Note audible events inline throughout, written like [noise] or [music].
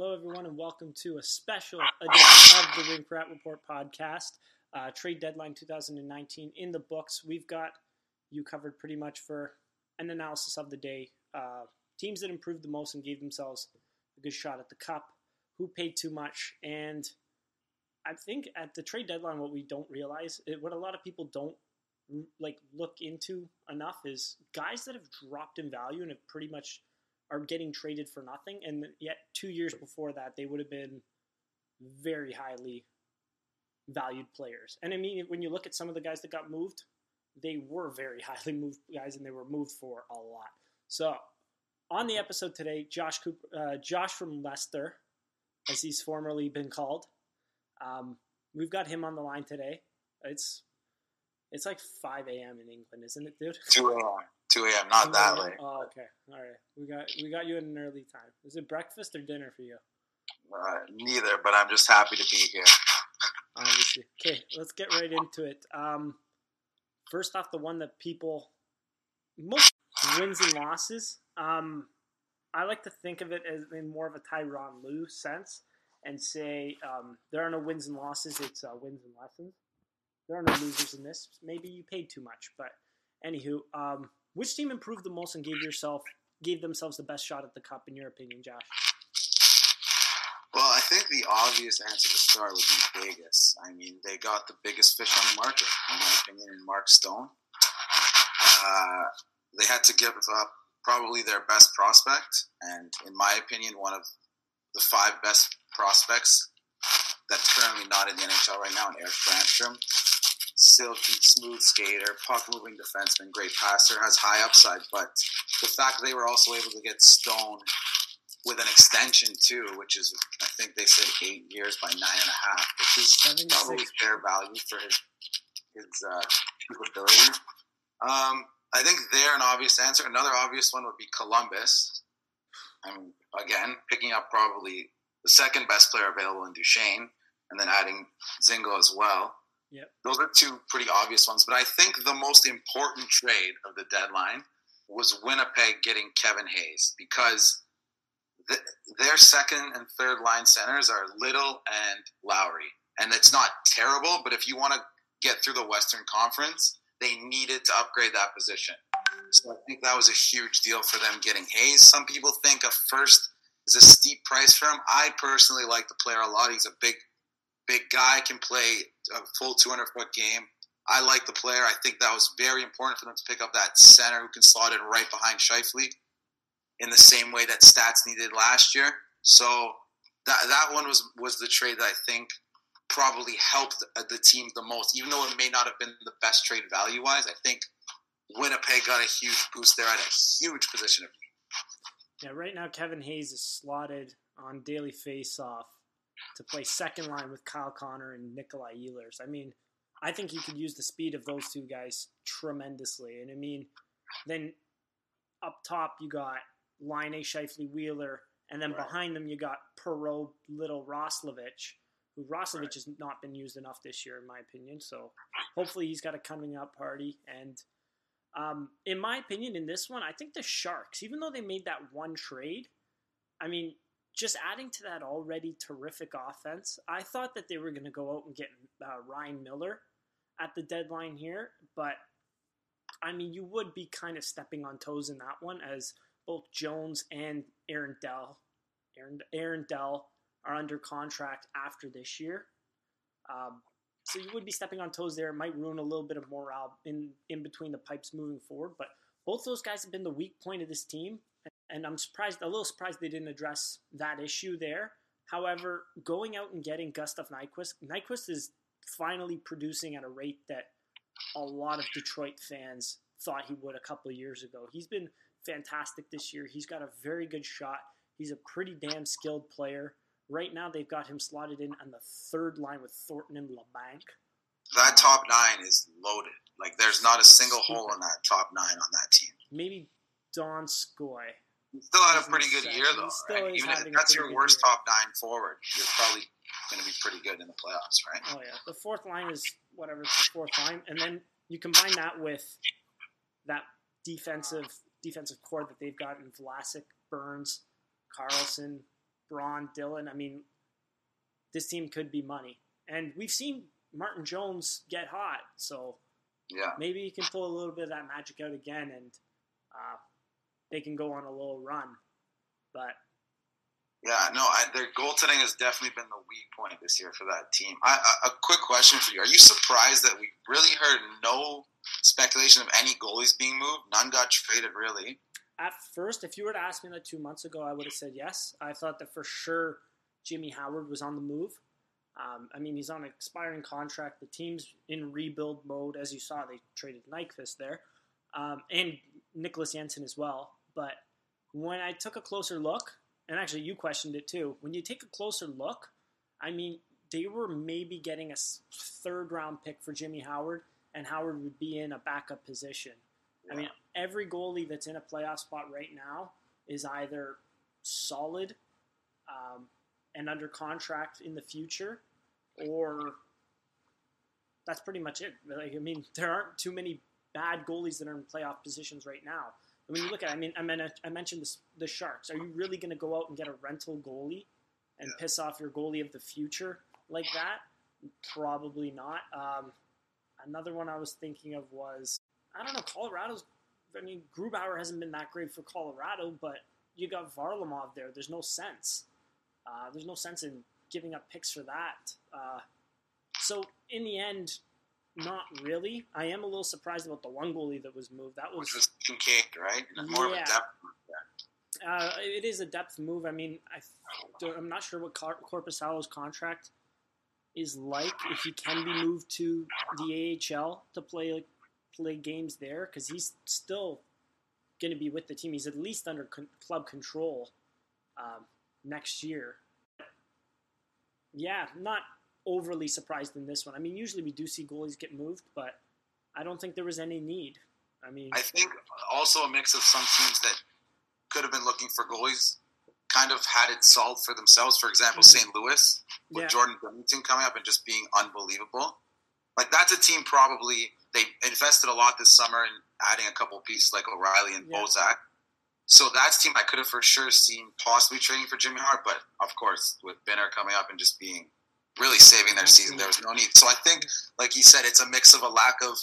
Hello, everyone, and welcome to a special edition of the Rink Rat Report podcast. Uh, trade deadline 2019 in the books. We've got you covered pretty much for an analysis of the day. Uh, teams that improved the most and gave themselves a good shot at the cup, who paid too much, and I think at the trade deadline, what we don't realize, what a lot of people don't like look into enough is guys that have dropped in value and have pretty much are getting traded for nothing, and yet two years before that they would have been very highly valued players. And I mean, when you look at some of the guys that got moved, they were very [laughs] highly moved guys, and they were moved for a lot. So on the episode today, Josh Cooper, uh, Josh from Leicester, as he's formerly been called. Um, we've got him on the line today. It's it's like 5 a.m. in England, isn't it, dude? 2 a.m. 2 a.m. Not that late. Oh, okay. All right. We got we got you at an early time. Is it breakfast or dinner for you? Uh, neither, but I'm just happy to be here. Obviously. Okay, let's get right into it. Um, first off, the one that people most wins and losses. Um, I like to think of it as in more of a Tyronn Lue sense and say um, there are no wins and losses. It's uh, wins and lessons. There are no losers in this. Maybe you paid too much, but anywho, um, which team improved the most and gave yourself gave themselves the best shot at the cup in your opinion, Josh? Well, I think the obvious answer to start would be Vegas. I mean, they got the biggest fish on the market, in my opinion, in Mark Stone. Uh, they had to give up probably their best prospect, and in my opinion, one of the five best prospects that's currently not in the NHL right now, and Erik Brannstrom. Silky, smooth skater, puck moving defenseman, great passer, has high upside. But the fact that they were also able to get Stone with an extension too, which is I think they said eight years by nine and a half, which is 76. probably fair value for his his uh, ability. Um, I think they're an obvious answer. Another obvious one would be Columbus. I mean, again, picking up probably the second best player available in Duchene, and then adding Dzingel as well. Yep. Those are two pretty obvious ones. But I think the most important trade of the deadline was Winnipeg getting Kevin Hayes because the, their second and third line centers are Little and Lowry. And it's not terrible, but if you want to get through the Western Conference, they needed to upgrade that position. So I think that was a huge deal for them getting Hayes. Some people think a first is a steep price for him. I personally like the player a lot. He's a big, big guy, can play a full 200 foot game. I like the player. I think that was very important for them to pick up that center who can slot in right behind Scheifele in the same way that Stats needed last year. So that that one was was the trade that I think probably helped uh, the team the most, even though it may not have been the best trade value wise. I think Winnipeg got a huge boost there at a huge position of yeah, right now Kevin Hayes is slotted on daily face-off to play second line with Kyle Connor and Nikolai Ehlers. I mean, I think you could use the speed of those two guys tremendously. And I mean, then up top you got Laine, Scheifele, Wheeler, and then right. behind them you got Perreault, Little, Roslovic, who Roslovic right. has not been used enough this year, in my opinion. So hopefully he's got a coming up party and – um, in my opinion, in this one, I think the Sharks, even though they made that one trade, I mean, just adding to that already terrific offense, I thought that they were going to go out and get uh, Ryan Miller at the deadline here, but I mean, you would be kind of stepping on toes in that one as both Jones and Aaron Dell, Aaron, Aaron Dell are under contract after this year. Um, so you would be stepping on toes there. It might ruin a little bit of morale in in between the pipes moving forward. But both those guys have been the weak point of this team, and I'm surprised, a little surprised they didn't address that issue there. However, going out and getting Gustav Nyquist, Nyquist is finally producing at a rate that a lot of Detroit fans thought he would a couple of years ago. He's been fantastic this year. He's got a very good shot. He's a pretty damn skilled player. Right now, they've got him slotted in on the third line with Thornton and Labanc. That top nine is loaded. Like there's not a single hole in that top nine on that team. Maybe Donskoy. He still had a pretty good year though. Right? Even if that's your worst year. top nine forward, you're probably going to be pretty good in the playoffs, right? Oh yeah, the fourth line is whatever it's the fourth line, and then you combine that with that defensive defensive core that they've got in Vlasic, Burns, Karlsson, Braun, Dillon. I mean, this team could be money, and we've seen Martin Jones get hot, so Yeah. maybe he can pull a little bit of that magic out again, and uh, they can go on a little run. But Yeah, no, I, their goaltending has definitely been the weak point this year for that team. I, a, a quick question for you: Are you surprised that we really heard no speculation of any goalies being moved? None got traded, really. at first, if you were to ask me that two months ago, I would have said yes. I thought that for sure Jimmy Howard was on the move. Um, I mean, he's on an expiring contract. The team's in rebuild mode. As you saw, they traded Nyquist there um, and Nicholas Jensen as well. But when I took a closer look, and actually you questioned it too, when you take a closer look, I mean, they were maybe getting a third round pick for Jimmy Howard, and Howard would be in a backup position. I mean, every goalie that's in a playoff spot right now is either solid um, and under contract in the future, or that's pretty much it. Like, I mean, there aren't too many bad goalies that are in playoff positions right now. And when you look at, I mean, I, mean, I mentioned this, the Sharks. Are you really going to go out and get a rental goalie and Yeah. piss off your goalie of the future like that? Probably not. Um, another one I was thinking of was I don't know. Colorado's. I mean, Grubauer hasn't been that great for Colorado, but you got Varlamov there. There's no sense. Uh, there's no sense in giving up picks for that. Uh, so in the end, not really. I am a little surprised about the one goalie that was moved. That was Which was Kinkaid, right? More of a Yeah. depth. uh, it is a depth move. I mean, I I'm not sure what Cor- Korpisalo's contract is like. If he can be moved to the AHL to play play games there, because he's still going to be with the team. He's at least under con- club control um, next year. Yeah, not overly surprised in this one. I mean, usually we do see goalies get moved, but I don't think there was any need. I mean, I think also a mix of some teams that could have been looking for goalies kind of had it solved for themselves. For example, Mhm. St. Louis with Yeah. Jordan Binnington coming up and just being unbelievable. Like that's a team probably they invested a lot this summer in adding a couple pieces like O'Reilly and Yeah. Bozak. So that's team I could have for sure seen possibly trading for Jimmy Hart, but of course with Binner coming up and just being really saving their season, there was no need. So I think, like you said, it's a mix of a lack of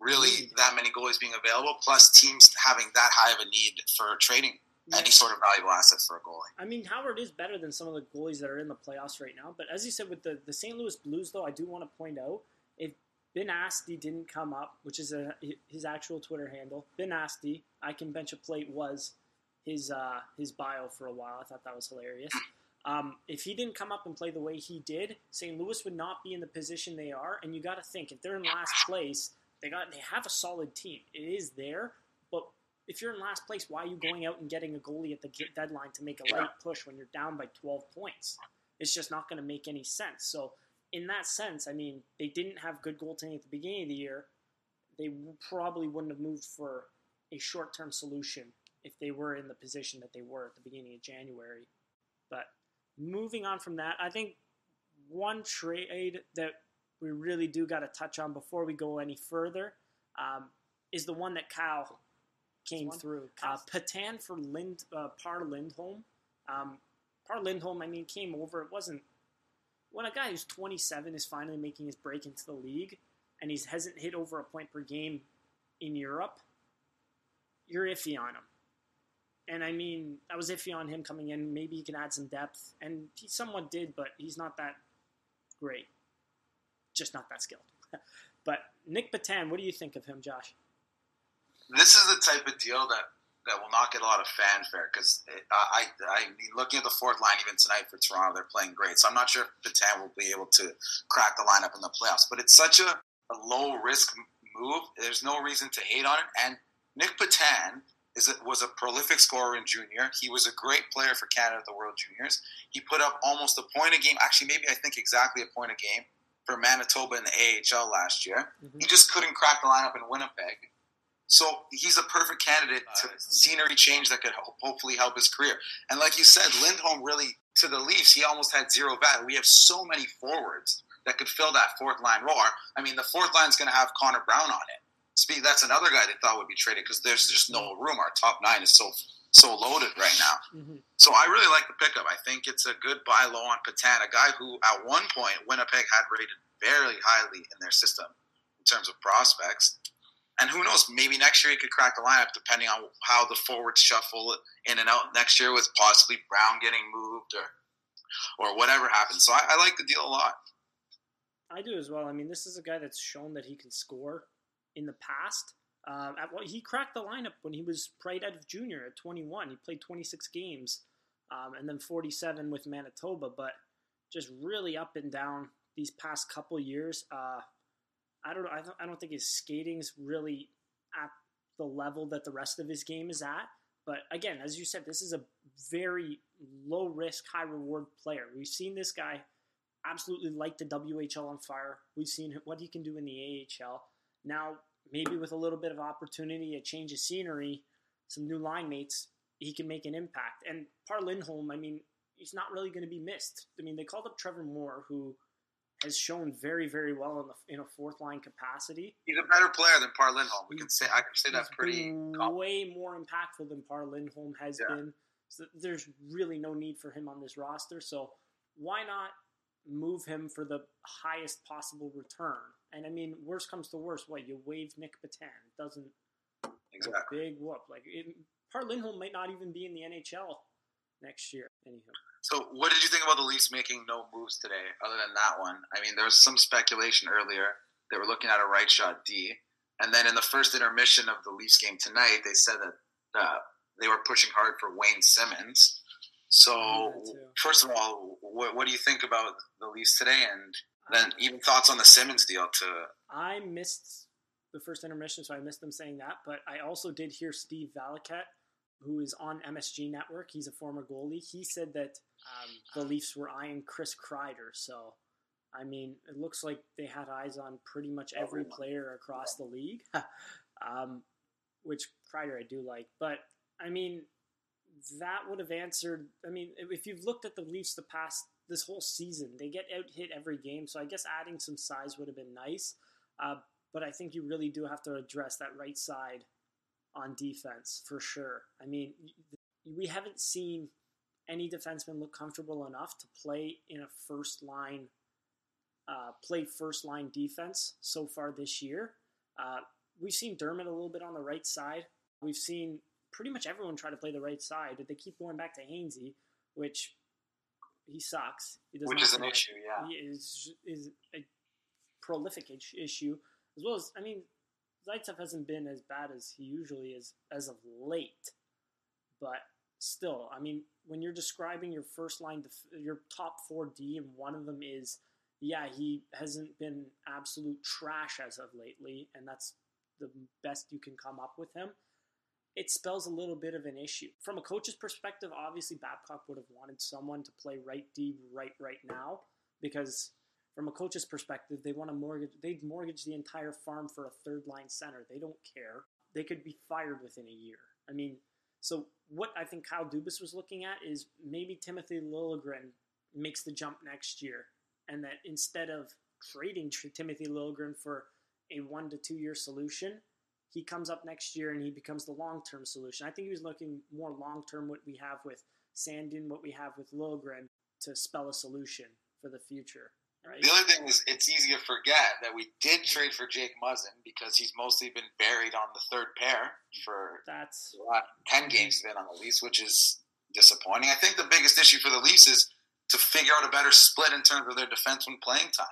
really that many goalies being available, plus teams having that high of a need for trading Yeah. any sort of valuable asset for a goalie. I mean, Howard is better than some of the goalies that are in the playoffs right now. But as you said, with the, the St. Louis Blues, though, I do want to point out if Ben Asti didn't come up, which is a, his actual Twitter handle, Ben Asti, I can bench a plate was his uh, his bio for a while. I thought that was hilarious. Um, if he didn't come up and play the way he did, St. Louis would not be in the position they are. And you got to think if they're in last place, they got they have a solid team. It is there, but if you're in last place, why are you going out and getting a goalie at the deadline to make a late push when you're down by 12 points? It's just not going to make any sense. So, in that sense, I mean, they didn't have good goaltending at the beginning of the year. They probably wouldn't have moved for a short term solution if they were in the position that they were at the beginning of January. But moving on from that, I think one trade that we really do got to touch on before we go any further um, is the one that Kyle came through. Uh, Petan for Lind, uh, Par Lindholm. Um, Par Lindholm, I mean, came over. It wasn't when a guy who's 27 is finally making his break into the league and he hasn't hit over a point per game in Europe. You're iffy on him. And I mean, I was iffy on him coming in. Maybe he can add some depth, and he somewhat did, but he's not that great. Just not that skilled. [laughs] but Nick Petan, what do you think of him, Josh? This is the type of deal that, that will not get a lot of fanfare because I, I mean, looking at the fourth line even tonight for Toronto, they're playing great. So I'm not sure if Petan will be able to crack the lineup in the playoffs. But it's such a, a low risk move. There's no reason to hate on it. And Nick Petan is it was a prolific scorer in junior. He was a great player for Canada at the World Juniors. He put up almost a point a game. Actually, maybe I think exactly a point a game for Manitoba in the AHL last year. Mm-hmm. He just couldn't crack the lineup in Winnipeg. So he's a perfect candidate to scenery change that could hopefully help his career. And like you said, Lindholm really to the Leafs, he almost had zero value. We have so many forwards that could fill that fourth line role. I mean, the fourth line is going to have Connor Brown on it. Speak, that's another guy they thought would be traded because there's just no room. Our top nine is so so loaded right now. Mm-hmm. So I really like the pickup. I think it's a good buy low on Petan, a guy who at one point Winnipeg had rated very highly in their system in terms of prospects. And who knows, maybe next year he could crack the lineup depending on how the forwards shuffle in and out next year with possibly Brown getting moved or or whatever happens. So I, I like the deal a lot. I do as well. I mean, this is a guy that's shown that he can score in the past. Um, at, well, he cracked the lineup when he was right out of junior at 21. He played 26 games um, and then 47 with Manitoba, but just really up and down these past couple years. Uh, I don't know. I I don't think his skating's really at the level that the rest of his game is at. But again, as you said, this is a very low risk, high reward player. We've seen this guy absolutely light the WHL on fire. We've seen what he can do in the AHL. Now, maybe with a little bit of opportunity, a change of scenery, some new line mates, he can make an impact. And Par Lindholm, I mean, he's not really going to be missed. I mean, they called up Trevor Moore, who has shown very, very well in the in a fourth line capacity. He's a better player than Par Lindholm. We can say I can say that's pretty way more impactful than Par Lindholm has yeah. been. So there's really no need for him on this roster. So why not move him for the highest possible return? And I mean, worst comes to worst, what you waive Nick Petan doesn't exactly big whoop like it, Par Lindholm might not even be in the NHL next year. Anyhow. So, what did you think about the Leafs making no moves today, other than that one? I mean, there was some speculation earlier they were looking at a right shot D, and then in the first intermission of the Leafs game tonight, they said that uh, they were pushing hard for Wayne Simmonds. So, first of all, what, what, do you think about the Leafs today, and then even thoughts on the Simmonds deal? To I missed the first intermission, so I missed them saying that, but I also did hear Steve Valiquette who is on MSG Network. He's a former goalie. He said that um, the Leafs were eyeing Chris Kreider. So, I mean, it looks like they had eyes on pretty much every player across the league, [laughs] um, which Kreider I do like. But, I mean, that would have answered. I mean, if you've looked at the Leafs the past this whole season, they get out hit every game. So I guess adding some size would have been nice. Uh, but I think you really do have to address that right side on defense for sure. I mean, we haven't seen any defenseman look comfortable enough to play in a first line, uh, play first line defense so far this year. Uh, we've seen Dermott a little bit on the right side. We've seen pretty much everyone try to play the right side. But they keep going back to Hainsey, which he sucks. He which is an issue, yeah. He is is a prolific issue as well as I mean Zaitsev hasn't been as bad as he usually is as of late, but still, I mean, when you're describing your first line, your top four D, and one of them is, yeah, he hasn't been absolute trash as of lately, and that's the best you can come up with him. It spells a little bit of an issue. From a coach's perspective, obviously Babcock would have wanted someone to play right D right right now because from a coach's perspective, they want to mortgage. They'd mortgage the entire farm for a third line center. They don't care. They could be fired within a year. I mean, so what I think Kyle Dubas was looking at is maybe Timothy Liljegren makes the jump next year, and that instead of trading Timothy Liljegren for a one to two year solution, he comes up next year and he becomes the long term solution. I think he was looking more long term what we have with Sandin, what we have with Liljegren to spell a solution for the future. Right. The other thing is, it's easy to forget that we did trade for Jake Muzzin because he's mostly been buried on the third pair for that's lot, ten games been on the Leafs, which is disappointing. I think the biggest issue for the Leafs is to figure out a better split in terms of their defenseman playing time.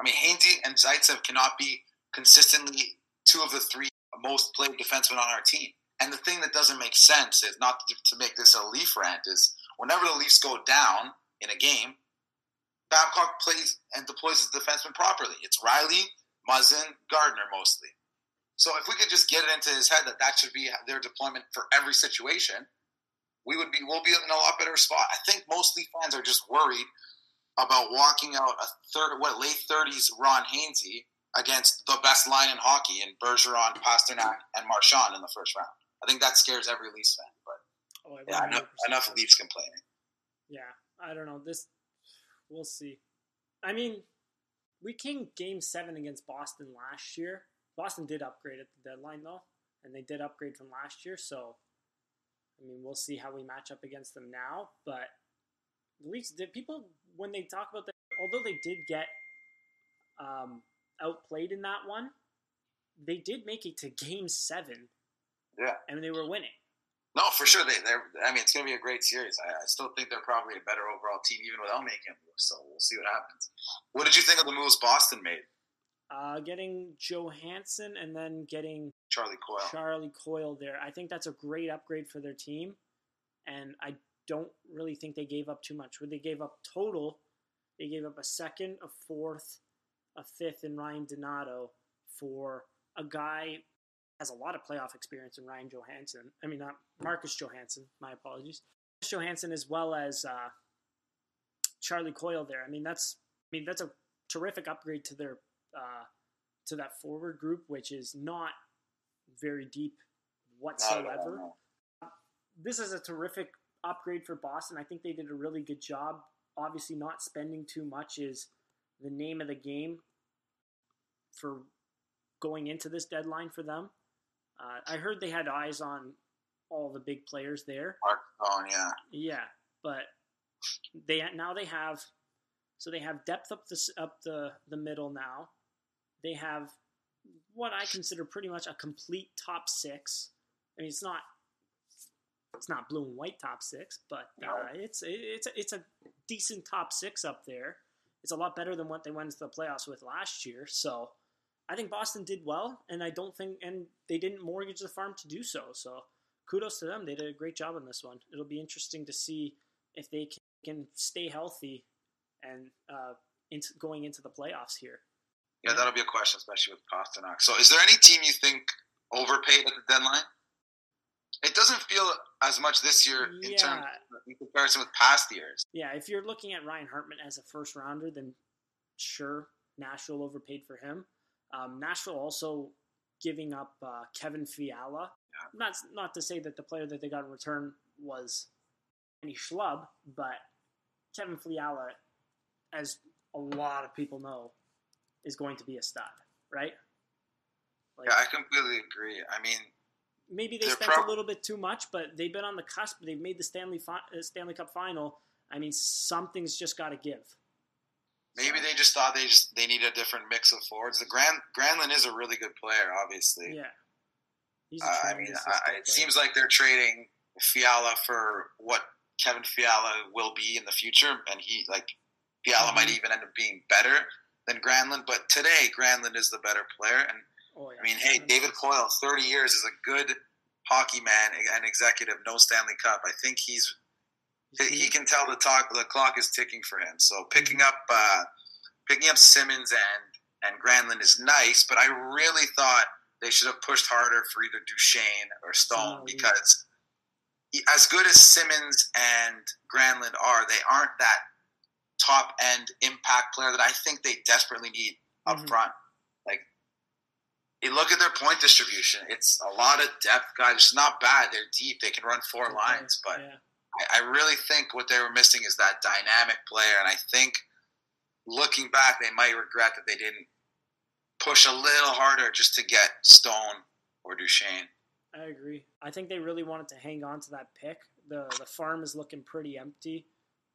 I mean, Hainsey and Zaitsev cannot be consistently two of the three most played defensemen on our team. And the thing that doesn't make sense is not to make this a Leaf rant is whenever the Leafs go down in a game, Babcock plays and deploys his defenseman properly. It's Rielly, Muzzin, Gardiner mostly. So if we could just get it into his head that that should be their deployment for every situation, we would be we'll be in a lot better spot. I think mostly fans are just worried about walking out a third, what late thirties Ron Hainsey against the best line in hockey in Bergeron, Pastrnak, and Marchand in the first round. I think that scares every Leafs fan. But oh, yeah, enough, enough Leafs complaining. Yeah, I don't know. This we'll see. I mean, we came game seven against Boston last year. Boston did upgrade at the deadline though, and they did upgrade from last year. So, I mean, we'll see how we match up against them now. But the Leafs, did people when they talk about that, although they did get um, outplayed in that one, they did make it to game seven. Yeah, and they were winning. No, for sure. They, they're. I mean, it's going to be a great series. I, I, still think they're probably a better overall team, even without making. So we'll see what happens. What did you think of the moves Boston made? Uh, getting Johansen and then getting Charlie Coyle. Charlie Coyle there. I think that's a great upgrade for their team, and I don't really think they gave up too much. When they gave up total, they gave up a second, a fourth, a fifth, and Ryan Donato for a guy has a lot of playoff experience in Ryan Johansen. I mean, not Marcus Johansson. My apologies. Johansson as well as uh, Charlie Coyle there. I mean, that's I mean that's a terrific upgrade to their uh, to that forward group, which is not very deep whatsoever. This is a terrific upgrade for Boston. I think they did a really good job. Obviously, not spending too much is the name of the game for going into this deadline for them. Uh, I heard they had eyes on all the big players there. Yeah. Yeah, but they now they have so they have depth up the up the the middle now. They have what I consider pretty much a complete top six. I mean, it's not it's not blue and white top six, but uh, it's it's it's a decent top six up there. It's a lot better than what they went to the playoffs with last year. So I think Boston did well, and I don't think, and they didn't mortgage the farm to do so. So kudos to them. They did a great job on this one. It'll be interesting to see if they can stay healthy and uh, into, going into the playoffs here. Yeah, that'll be a question, especially with Pastrnak. So, is there any team you think overpaid at the deadline? It doesn't feel as much this year in yeah. terms in comparison with past years. Yeah, if you're looking at Ryan Hartman as a first rounder, then sure, Nashville overpaid for him. Um, Nashville also giving up uh, Kevin Fiala. Yeah. Not not to say that the player that they got in return was any schlub, but Kevin Fiala, as a lot of people know, is going to be a stud, right? Like, yeah, I completely agree. I mean, maybe they spent prob- a little bit too much, but they've been on the cusp. They've made the Stanley fi- uh, Stanley Cup final. I mean, something's just got to give. Maybe they just thought they just they need a different mix of forwards. The Grand Granlund is a really good player, obviously. Yeah. Uh, I mean, I, it seems like they're trading Fiala for what Kevin Fiala will be in the future, and he like Fiala mm-hmm. might even end up being better than Granlund. But today, Granlund is the better player, and oh, yeah. I mean, hey, David Poile, thirty years is a good hockey man and executive, no Stanley Cup. I think he's he can tell the talk the clock is ticking for him. So picking up uh, picking up Simmonds and and Granlund is nice, but I really thought they should have pushed harder for either Duchene or Stone oh, because yeah. as good as Simmonds and Granlund are, they aren't that top end impact player that I think they desperately need up mm-hmm. front. You look at their point distribution, it's a lot of depth guys. It's not bad. They're deep. They can run four okay. lines, but yeah. I, I really think what they were missing is that dynamic player, and I think looking back, they might regret that they didn't push a little harder just to get Stone or Duchene. I agree. I think they really wanted to hang on to that pick. The the farm is looking pretty empty.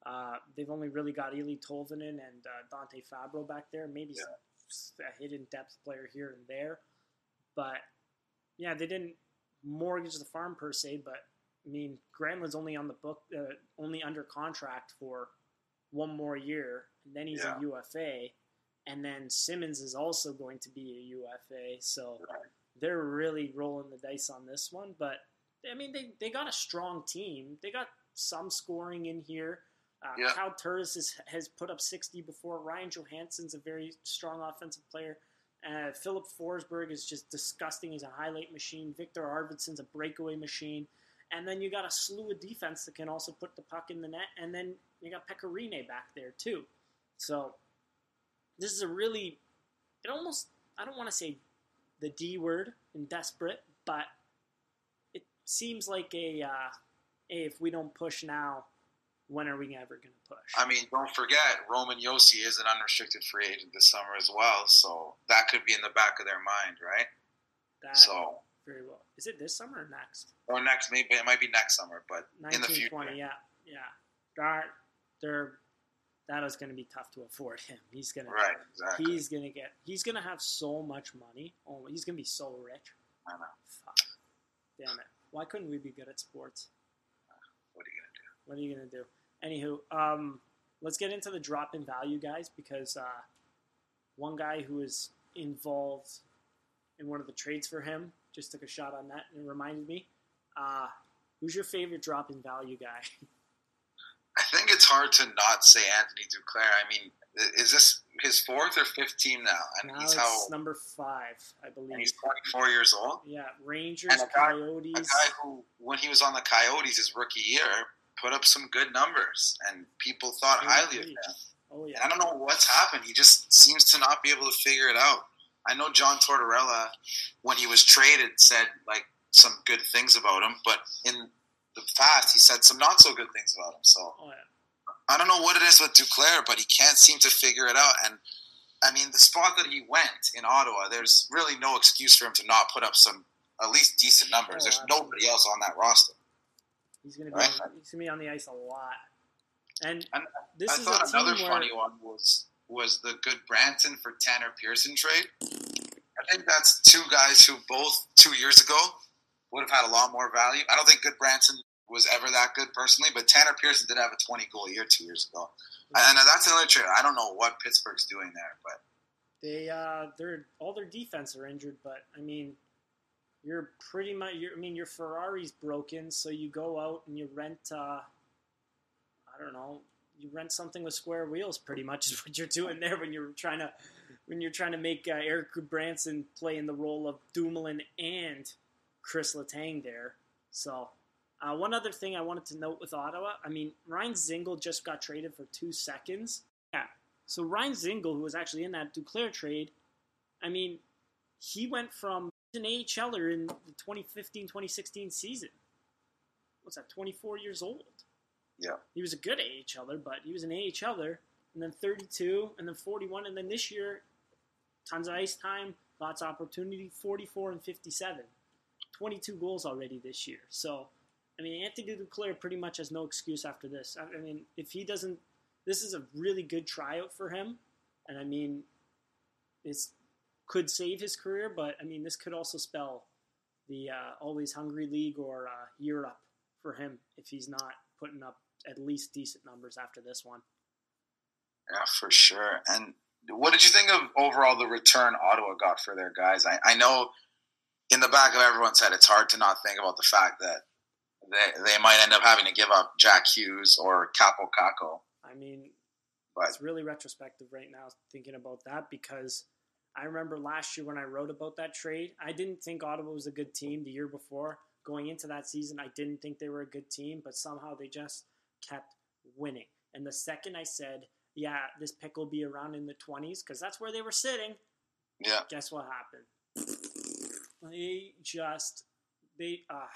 Uh, they've only really got Eeli Tolvanen and uh, Dante Fabro back there. Maybe yeah. a hidden depth player here and there. But yeah, they didn't mortgage the farm per se, but I mean, Granlund's only on the book, uh, only under contract for one more year, and then he's yeah. a UFA, and then Simmonds is also going to be a UFA. So right. they're really rolling the dice on this one. But I mean, they they got a strong team. They got some scoring in here. Uh, yeah. Kyle Turris has, has put up 60 before. Ryan Johansen's a very strong offensive player. Uh, Filip Forsberg is just disgusting. He's a highlight machine. Viktor Arvidsson's a breakaway machine. And then you got a slew of defense that can also put the puck in the net. And then you got Pekka Rinne back there too. So this is a really, it almost, I don't want to say the D word in desperate, but it seems like a, uh, if we don't push now, when are we ever going to push? I mean, don't forget, Roman Josi is an unrestricted free agent this summer as well, so that could be in the back of their mind, right? That So, very well. Is it this summer or next? or next, maybe it might be next summer, but in the future, 1920, yeah, yeah. That they're that is going to be tough to afford him. He's gonna right? Exactly. he's gonna get he's gonna have so much money. Oh, he's gonna be so rich. I know. Fuck. Damn it. Why couldn't we be good at sports? What are you gonna do? What are you gonna do? Anywho, um, let's get into the drop in value, guys, because uh, one guy who was involved in one of the trades for him just took a shot on that and it reminded me. Uh, who's your favorite drop in value guy? [laughs] I think it's hard to not say Anthony Duclair. I mean, is this his fourth or fifth team now? And now he's it's how number five, I believe. and he's 24 years old. yeah, Rangers, And a guy- Coyotes. A guy who, when he was on the Coyotes his rookie year, put up some good numbers, and people thought highly of him. Oh And yeah, I don't know what's happened. He just seems to not be able to figure it out. I know John Tortorella, when he was traded, said like some good things about him, but in the past he said some not so good things about him. So oh yeah. I don't know what it is with Duclair, but he can't seem to figure it out. And I mean, the spot that he went in Ottawa, there's really no excuse for him to not put up some at least decent numbers. Oh, there's absolutely. nobody else on that roster. He's gonna be Right. he's gonna be on the ice a lot. And And this I is thought another where, funny one was was the Gudbranson for Tanner Pearson trade. I think that's two guys who both two years ago would have had a lot more value. I don't think Gudbranson was ever that good personally, but Tanner Pearson did have a 20 goal year two years ago. And that's another trade. I don't know what Pittsburgh's doing there, but they uh they're all their defense are injured, but I mean you're pretty much you're, I mean your Ferrari's broken, so you go out and you rent uh I don't know, you rent something with square wheels pretty much is what you're doing there when you're trying to when you're trying to make uh, Eric Branson play in the role of Dumoulin and Chris Letang there. So uh, one other thing I wanted to note with Ottawa, I mean, Ryan Dzingel just got traded for two seconds. Yeah. So Ryan Dzingel, who was actually in that Duclair trade, I mean, he went from an AHLer in the 2015-2016 season. What's that? 24 years old. Yeah. He was a good AHLer, but he was an AHLer, and then 32, and then 41, and then this year, tons of ice time, lots of opportunity, 44 and 57. 22 goals already this year. So, I mean, Anthony Duclair pretty much has no excuse after this. I I mean, if he doesn't, this is a really good tryout for him, and I mean, this could save his career, but I mean, this could also spell the uh, Always Hungry League or uh, Europe for him if he's not putting up at least decent numbers after this one. yeah, for sure. And what did you think of overall the return Ottawa got for their guys? I, I know in the back of everyone's head, it's hard to not think about the fact that they, they might end up having to give up Jack Hughes or Kaapo Kakko. I mean, But it's really retrospective right now thinking about that because I remember last year when I wrote about that trade, I didn't think Ottawa was a good team the year before. Going into that season, I didn't think they were a good team, but somehow they just kept winning. And the second I said, yeah, this pick will be around in the 20s, because that's where they were sitting, yeah, guess what happened? They just, they, ah,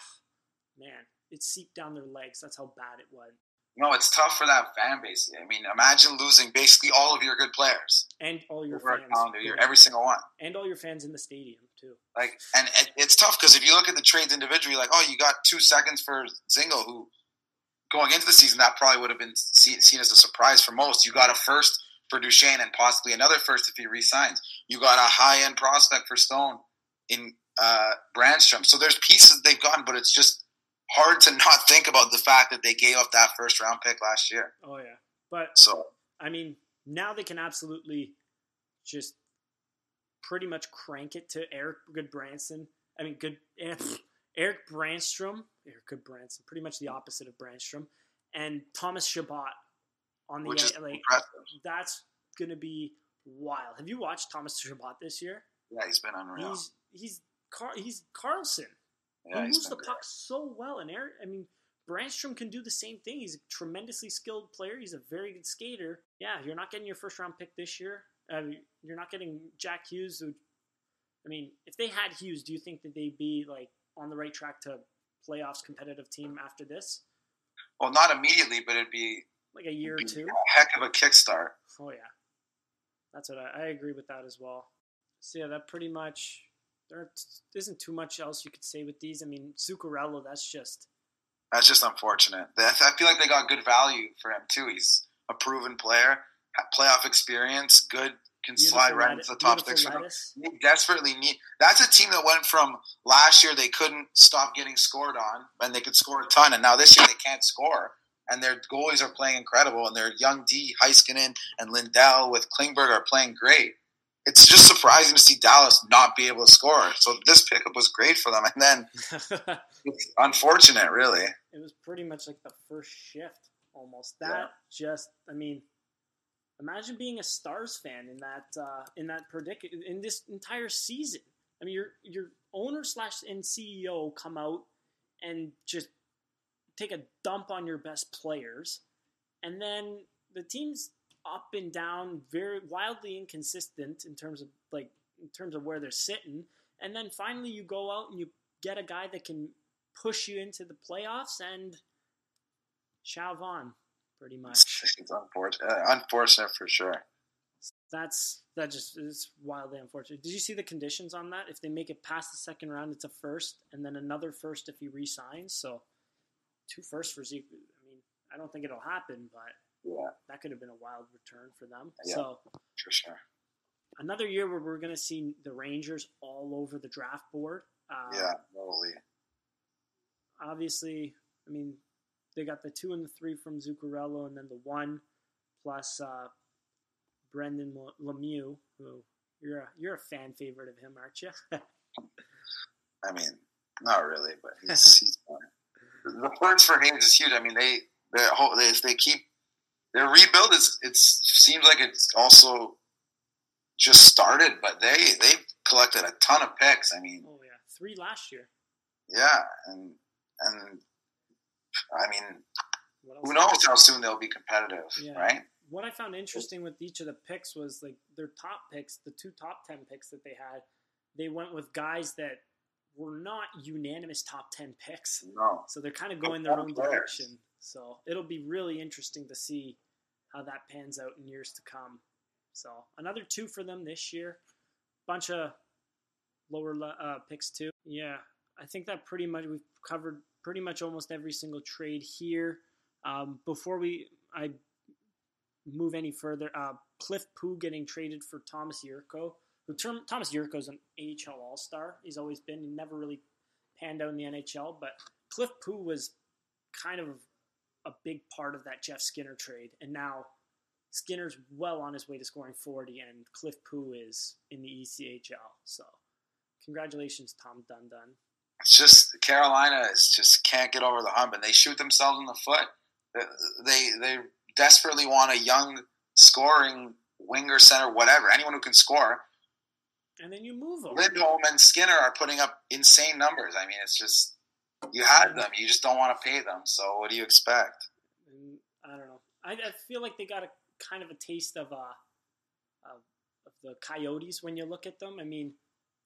man, it seeped down their legs. That's how bad it was. No, it's tough for that fan base. I mean, imagine losing basically all of your good players And all your fans. calendar year, every single one. and all your fans in the stadium, too. Like, and it, it's tough because if you look at the trades individually, like, oh, you got two seconds for Dzingel, who going into the season that probably would have been seen, seen as a surprise for most. You got a first for Duchene and possibly another first if he resigns. You got a high end prospect for Stone in uh, Brannstrom. So there's pieces they've gotten, but it's just hard to [laughs] not think about the fact that they gave up that first round pick last year. Oh, yeah. But So I mean, now they can absolutely just pretty much crank it to Erik Gudbranson. I mean, good [laughs] Erik Brannstrom, Erik Gudbranson, pretty much the opposite of Brannstrom, and Thomas Chabot on the which like impressive. that's gonna be wild. Have you watched Thomas Chabot this year? Yeah, he's been unreal. He's he's Car- he's Karlsson. Yeah, he moves the puck so well, and Eric, I mean, Brannstrom can do the same thing. He's a tremendously skilled player. He's a very good skater. Yeah, you're not getting your first round pick this year. Uh, you're not getting Jack Hughes. Who, I mean, if they had Hughes, do you think that they'd be like on the right track to playoffs competitive team after this? Well, not immediately, but it'd be, Like a year or two? a heck of a kickstart. Oh yeah, that's what I, I agree with that as well. So yeah, that pretty much there isn't too much else you could say with these. I mean, Zuccarello, that's just That's just unfortunate. I feel like they got good value for him too. He's a proven player, playoff experience, good, can slide right into the top six. for them. desperately need. That's a team that went from last year they couldn't stop getting scored on, and they could score a ton, and now this year they can't score, and their goalies are playing incredible, and their young D Heiskanen and Lindell with Klingberg are playing great. It's just surprising to see Dallas not be able to score. So this pickup was great for them, and then [laughs] it's unfortunate, really. it was pretty much like the first shift almost. That Yeah. just, I mean, imagine being a Stars fan in that uh, in that predicament in this entire season. I mean, your your owner slash and CEO come out and just take a dump on your best players, and then the team's up and down, very wildly inconsistent in terms of like in terms of where they're sitting, and then finally you go out and you get a guy that can push you into the playoffs and shove on, pretty much. [laughs] It's unfortunate, uh, unfortunate for sure. That's that just is wildly unfortunate. Did you see the conditions on that? If they make it past the second round, it's a first, and then another first if he resigns. So two firsts for Zeke. I mean, I don't think it'll happen, but Yeah, that could have been a wild return for them. Yeah. So for sure. another year where we're going to see the Rangers all over the draft board. Uh, Yeah, totally. obviously, I mean, they got the two and the three from Zuccarello, and then the one plus uh, Brendan Lemieux, who you're a, you're a fan favorite of him, aren't you? [laughs] I mean, not really, but he's, [laughs] he's fine. The points for Hayes is huge. I mean, they they, if they keep their rebuild is it seems like it's also just started, but they they collected a ton of picks. I mean, oh yeah, three last year. yeah, and and I mean, who knows how soon they'll be competitive, Yeah. right? What I found interesting with each of the picks was like their top picks, the two top ten picks that they had, they went with guys that were not unanimous top ten picks. No, So they're kind of going their own Players. direction. So it'll be really interesting to see how that pans out in years to come. So another two for them this year. Bunch of lower uh, picks too. Yeah, I think that pretty much we've covered pretty much almost every single trade here. Um, before we I move any further, uh, Cliff Pu getting traded for Tomas Jurco. Who term, Tomas Jurco is an AHL All Star. He's always been. He never really panned out in the NHL, but Cliff Pu was kind of a big part of that Jeff Skinner trade, and now Skinner's well on his way to scoring 40, and Cliff Pu is in the ECHL. So, congratulations, Tom Dundon. it's just Carolina is just can't get over the hump, and they shoot themselves in the foot. They they desperately want a young scoring winger, center, whatever, anyone who can score. And then you move them. Lindholm and Skinner are putting up insane numbers. I mean, it's just you had them, you just don't want to pay them. So what do you expect? I don't know. I, I feel like they got a kind of a taste of uh, of, of the Coyotes when you look at them. I mean,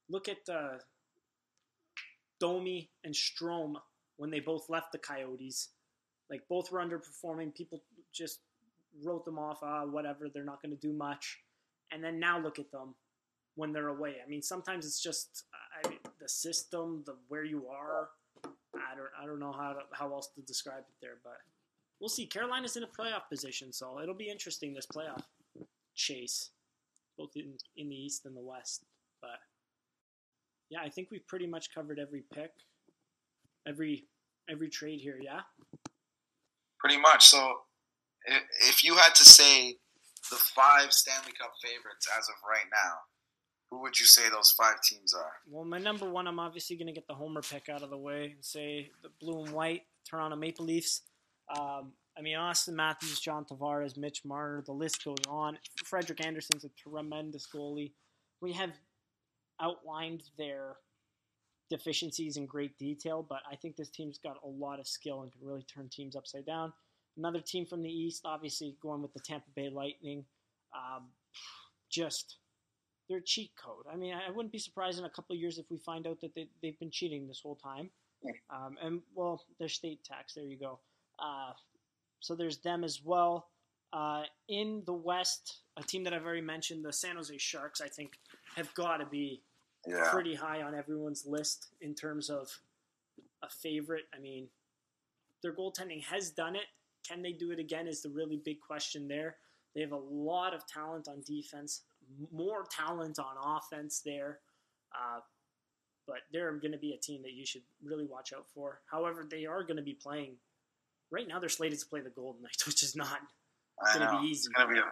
look at uh, Domi and Strome when they both left the Coyotes. Like both were underperforming. People just wrote them off. Ah, whatever. They're not going to do much. And then now look at them when they're away. I mean, sometimes it's just I, the system, the where you are. I don't I don't know how to, how else to describe it there, but we'll see. Carolina's in a playoff position, so it'll be interesting this playoff chase, both in in the East and the West. But yeah, I think we've pretty much covered every pick, every every trade here. Yeah. Pretty much. So if you had to say the five Stanley Cup favorites as of right now, who would you say those five teams are? Well, my number one, I'm obviously going to get the homer pick out of the way and say the blue and white Toronto Maple Leafs. Um, I mean, Auston Matthews, John Tavares, Mitch Marner, the list goes on. Frederik Andersen's a tremendous goalie. We have outlined their deficiencies in great detail, but I think this team's got a lot of skill and can really turn teams upside down. Another team from the East, obviously going with the Tampa Bay Lightning. Um, just their cheat code. I mean, I wouldn't be surprised in a couple of years if we find out that they, they've been cheating this whole time. Um, and well, their state tax. There you go. Uh, so there's them as well. Uh, in the West, a team that I've already mentioned, the San Jose Sharks, I think have got to be Yeah. pretty high on everyone's list in terms of a favorite. I mean, their goaltending has done it. Can they do it again? Is the really big question there. They have a lot of talent on defense, more talent on offense there. Uh, but they're going to be a team that you should really watch out for. However, they are going to be playing. Right now, they're slated to play the Golden Knights, [laughs] which is not going to be easy. It's gonna be a,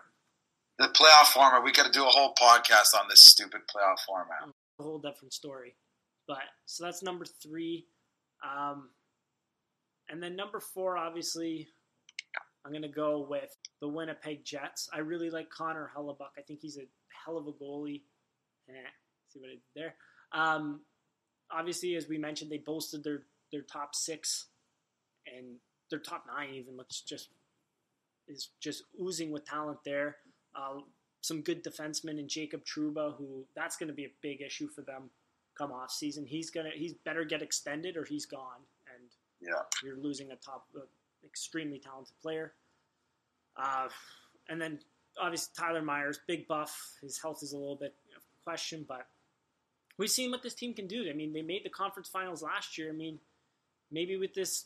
the playoff format. We got to do a whole podcast on this stupid playoff format. a whole different story. But so that's number three. Um, and then number four, obviously, I'm going to go with the Winnipeg Jets. I really like Connor Hellebuyck. I think he's a hell of a goalie. See what I did there. Um, obviously, as we mentioned, they boasted their, their top six and their top nine even looks just is just oozing with talent there. Uh, some good defensemen in Jacob Trouba, who that's going to be a big issue for them come off season. He's gonna he's better get extended or he's gone, and Yeah. you're losing a top, uh, extremely talented player. Uh, and then obviously Tyler Myers, big buff. His health is a little bit of a question, but we've seen what this team can do. I mean, they made the conference finals last year. I mean, maybe with this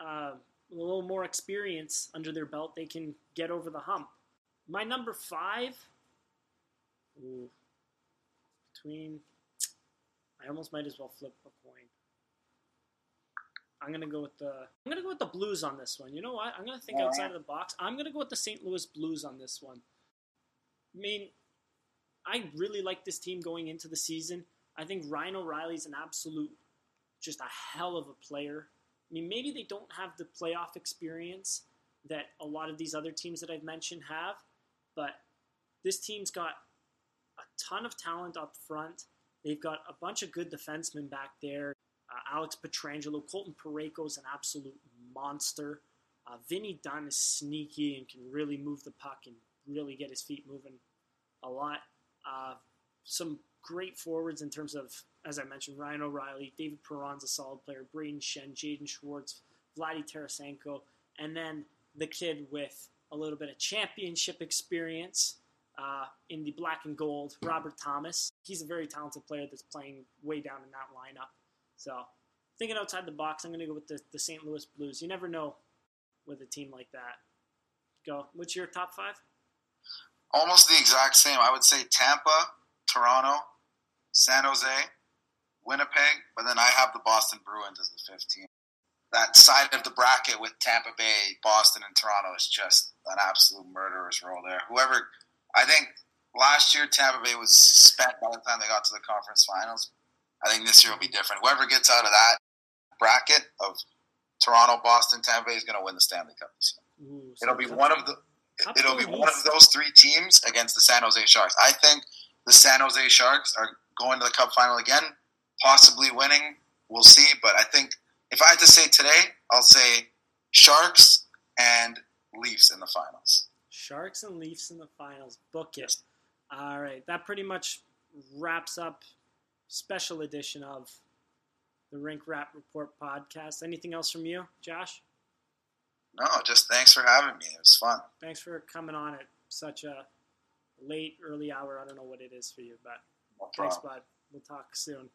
uh, a little more experience under their belt, they can get over the hump. My number five, ooh, between, I almost might as well flip a coin. I'm gonna go with the I'm gonna go with the Blues on this one. You know what? I'm gonna think All outside right. of the box. I'm gonna go with the St. Louis Blues on this one. I mean, I really like this team going into the season. I think Ryan O'Reilly's an absolute, just a hell of a player. I mean, maybe they don't have the playoff experience that a lot of these other teams that I've mentioned have, but this team's got a ton of talent up front. They've got a bunch of good defensemen back there. Uh, Alex Pietrangelo, Colton Parayko's an absolute monster. Uh, Vinny Dunn is sneaky and can really move the puck and really get his feet moving a lot. Uh, some great forwards in terms of, as I mentioned, Ryan O'Reilly, David Perron's a solid player, Brayden Schenn, Jaden Schwartz, Vladdy Tarasenko, and then the kid with a little bit of championship experience uh, in the black and gold, Robert Thomas. He's a very talented player that's playing way down in that lineup. So, thinking outside the box, I'm going to go with the, the St. Louis Blues. You never know with a team like that. Go. What's your top five? Almost the exact same. I would say Tampa, Toronto, San Jose, Winnipeg, but then I have the Boston Bruins as the 15. That side of the bracket with Tampa Bay, Boston, and Toronto is just an absolute murderer's row there. Whoever, I think last year Tampa Bay was spent by the time they got to the conference finals. I think this year will be different. Whoever gets out of that bracket of Toronto, Boston, Tampa Bay is going to win the Stanley Cup this year. Ooh, It'll be one of the it'll be one of those three teams against the San Jose Sharks. I think the San Jose Sharks are going to the Cup final again, possibly winning. We'll see, but I think if I had to say today, I'll say Sharks and Leafs in the finals. Sharks and Leafs in the finals. Book it. All right, that pretty much wraps up special edition of the Rink Rat Report podcast. Anything else from you, Josh? No, just thanks for having me. It was fun. Thanks for coming on at such a late, early hour. I don't know what it is for you, but No thanks, bud. We'll talk soon.